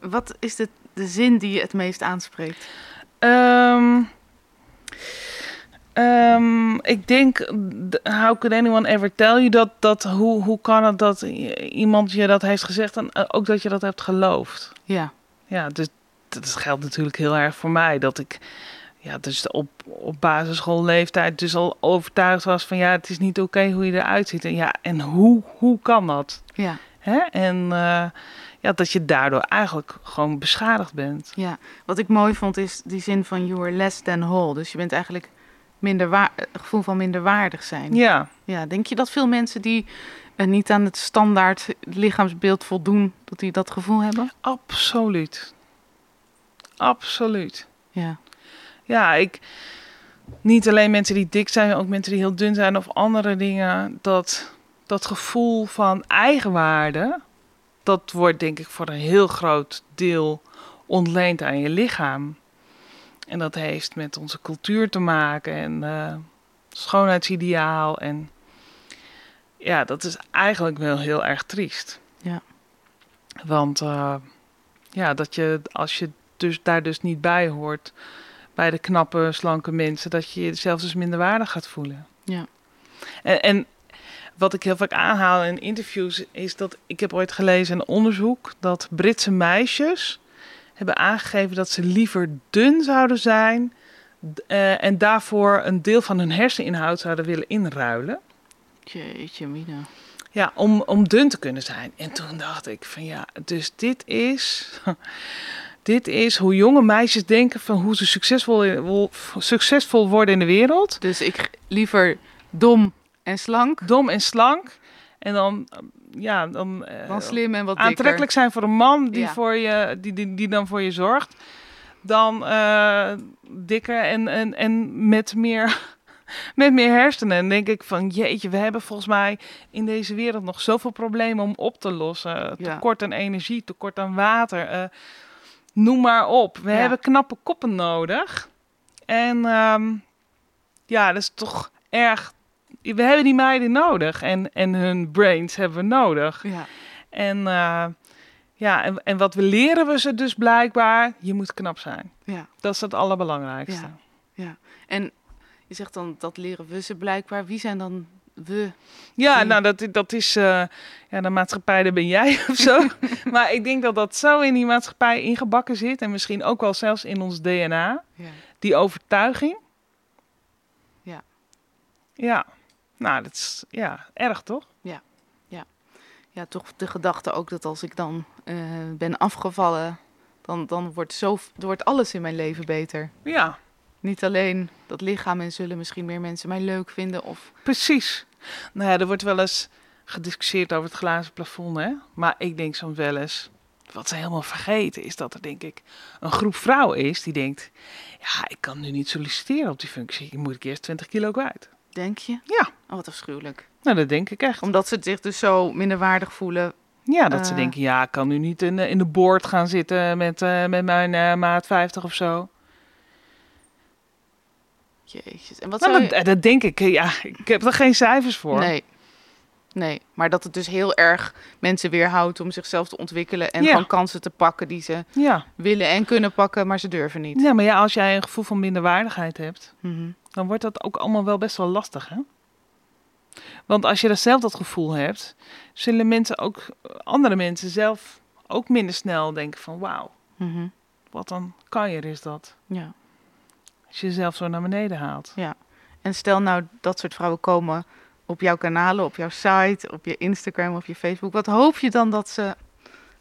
Wat is de, de zin die je het meest aanspreekt? Ehm, ehm, ik denk, how could anyone ever tell you dat, dat hoe, hoe kan het dat iemand je dat heeft gezegd en eh, ook dat je dat hebt geloofd? Ja. Ja, dus dat geldt natuurlijk heel erg voor mij. Dat ik ja, dus op, op basisschoolleeftijd dus al overtuigd was van ja, het is niet oké hoe je eruit ziet. En ja, en hoe, hoe kan dat? Ja. Hè? En eh, ja, dat je daardoor eigenlijk gewoon beschadigd bent. Ja, wat ik mooi vond is die zin van you are less than whole. Dus je bent eigenlijk minder waar, het gevoel van minderwaardig zijn. Ja, Ja, denk je dat veel mensen die eh, niet aan het standaard lichaamsbeeld voldoen, dat die dat gevoel hebben? absoluut. Absoluut. Ja, Ja, ik. Niet alleen mensen die dik zijn, ook mensen die heel dun zijn of andere dingen. Dat, dat gevoel van eigenwaarde, dat wordt denk ik voor een heel groot deel ontleend aan je lichaam. En dat heeft met onze cultuur te maken en eh, schoonheidsideaal. En ja, dat is eigenlijk wel heel erg triest. Ja. Want eh, ja, dat je als je dus daar dus niet bij hoort bij de knappe, slanke mensen, dat je jezelf dus minder waardig gaat voelen. Ja. En, en wat ik heel vaak aanhaal in interviews is dat ik heb ooit gelezen een onderzoek dat Britse meisjes hebben aangegeven dat ze liever dun zouden zijn eh, en daarvoor een deel van hun herseninhoud zouden willen inruilen. jeetje mina. Ja, om, om dun te kunnen zijn. En toen dacht ik van ja, dus dit is, dit is hoe jonge meisjes denken van hoe ze succesvol, succesvol worden in de wereld. Dus ik liever dom en slank Dom en slank. En dan, ja, dan, eh, dan slim en wat dikker. aantrekkelijk zijn voor een man die, Ja. voor je, die, die, die dan voor je zorgt. Dan eh, dikker en, en, en met meer... Met meer hersenen. En denk ik van jeetje, we hebben volgens mij in deze wereld nog zoveel problemen om op te lossen. Ja. Tekort aan energie, tekort aan water. eh, noem maar op. We Ja. hebben knappe koppen nodig. En ehm, ja, dat is toch erg. We hebben die meiden nodig. En, en hun brains hebben we nodig. Ja, En eh, ja, en, en wat we leren we ze dus blijkbaar? Je moet knap zijn. ja, Dat is het allerbelangrijkste. Ja. ja. En je zegt dan, dat leren we ze blijkbaar. Wie zijn dan we? Ja, Die- nou, dat, dat is eh, ja, de maatschappij, daar ben jij of zo. maar ik denk dat dat zo in die maatschappij ingebakken zit. En misschien ook wel zelfs in ons DNA. Ja. Die overtuiging. Ja. Ja, nou, dat is ja, erg toch? ja, toch de gedachte ook dat als ik dan eh, ben afgevallen, dan, dan wordt, zo, wordt alles in mijn leven beter. Ja, Niet alleen dat lichaam en zullen misschien meer mensen mij leuk vinden. Of, precies. Nou ja, er wordt wel eens gediscussieerd over het glazen plafond, hè. Maar ik denk soms wel eens... Wat ze helemaal vergeten is dat er, denk ik, een groep vrouwen is die denkt... Ja, ik kan nu niet solliciteren op die functie. Dan moet ik eerst 20 kilo kwijt. denk je? Ja. Oh, wat afschuwelijk. Nou, dat denk ik echt. Omdat ze zich dus zo minderwaardig voelen. Ja, dat ze Eh. denken, ja, ik kan nu niet in de, in de boord gaan zitten met, eh, met mijn eh, maat 50 of zo. Jezus. En wat Nou, zou dat, je... dat denk ik. Ja, ik heb er geen cijfers voor. Nee. Nee, maar dat het dus heel erg mensen weerhoudt om zichzelf te ontwikkelen en Ja. gewoon kansen te pakken die ze Ja. willen en kunnen pakken, maar ze durven niet. ja, maar ja, als jij een gevoel van minderwaardigheid hebt, Mhm. dan wordt dat ook allemaal wel best wel lastig, hè? Want als je dat zelf dat gevoel hebt, zullen mensen ook, andere mensen zelf ook minder snel denken van, wauw, Mhm. wat een kanjer is dat. Ja. Als je jezelf zo naar beneden haalt. En stel nou dat soort vrouwen komen op jouw kanalen, op jouw site, op je Instagram, op je Facebook. Wat hoop je dan dat ze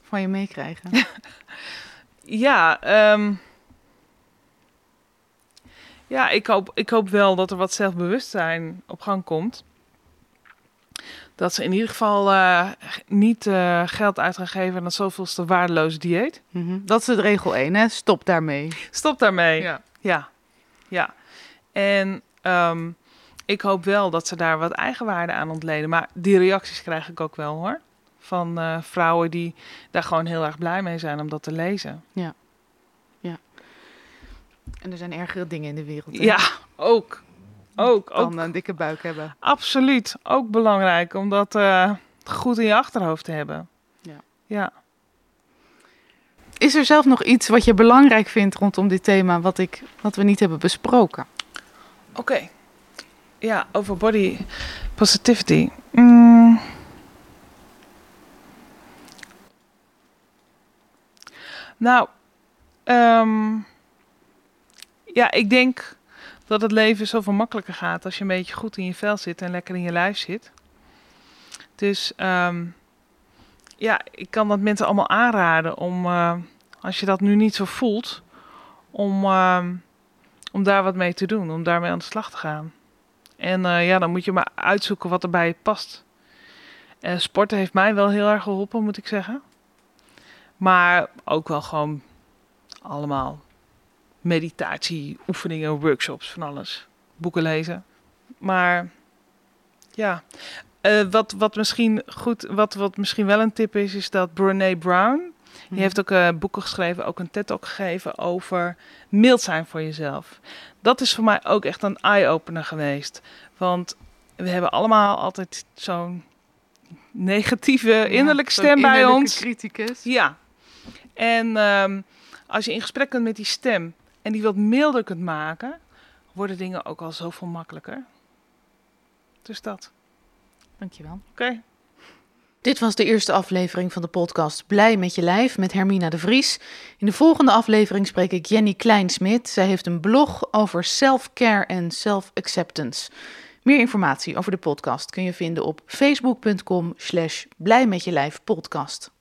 van je meekrijgen? Ja, ehm, ja ik, hoop, ik hoop wel dat er wat zelfbewustzijn op gang komt. Dat ze in ieder geval eh, niet eh, geld uit gaan geven aan zoveelste waardeloze dieet. Mhm. Dat is het regel 1, hè? Stop daarmee. Stop daarmee. Ja. Ja, ja. En ehm, ik hoop wel dat ze daar wat eigenwaarde aan ontleden. Maar die reacties krijg ik ook wel hoor. Van eh, vrouwen die daar gewoon heel erg blij mee zijn om dat te lezen. En er zijn ergere dingen in de wereld. hè? Ja, ook. ook, dan ook een dikke buik hebben. absoluut. Ook belangrijk om dat eh, goed in je achterhoofd te hebben. Ja. Ja. Is er zelf nog iets wat je belangrijk vindt rondom dit thema, wat, ik, wat we niet hebben besproken? Oké. Ja, over body positivity. Mm. Nou, ehm, ja, ik denk dat het leven zoveel makkelijker gaat als je een beetje goed in je vel zit en lekker in je lijf zit. Dus ehm, ja, ik kan dat mensen allemaal aanraden om, eh, als je dat nu niet zo voelt, om, ehm, om daar wat mee te doen, om daarmee aan de slag te gaan. En eh, ja, dan moet je maar uitzoeken wat er bij je past. Eh, sporten heeft mij wel heel erg geholpen, moet ik zeggen. Maar ook wel gewoon allemaal meditatie, oefeningen, workshops, van alles. Boeken lezen. Maar ja, Eh, wat, wat, misschien goed, wat, wat misschien wel een tip is, is dat Brene Brown, die heeft ook eh, boeken geschreven, ook een TED-talk gegeven over mild zijn voor jezelf. Dat is voor mij ook echt een eye-opener geweest. Want we hebben allemaal altijd zo'n negatieve innerlijke stem bij ons. criticus. Ja. En ehm, als je in gesprek kunt met die stem en die wat milder kunt maken, worden dingen ook al zoveel makkelijker. Dus dat. Dankjewel. Oké. Dit was de eerste aflevering van de podcast Blij met je lijf met Hermina de Vries. In de volgende aflevering spreek ik Jenny Kleinsmit. Zij heeft een blog over self-care en self-acceptance. Meer informatie over de podcast kun je vinden op facebook.com slash blij met je lijf podcast.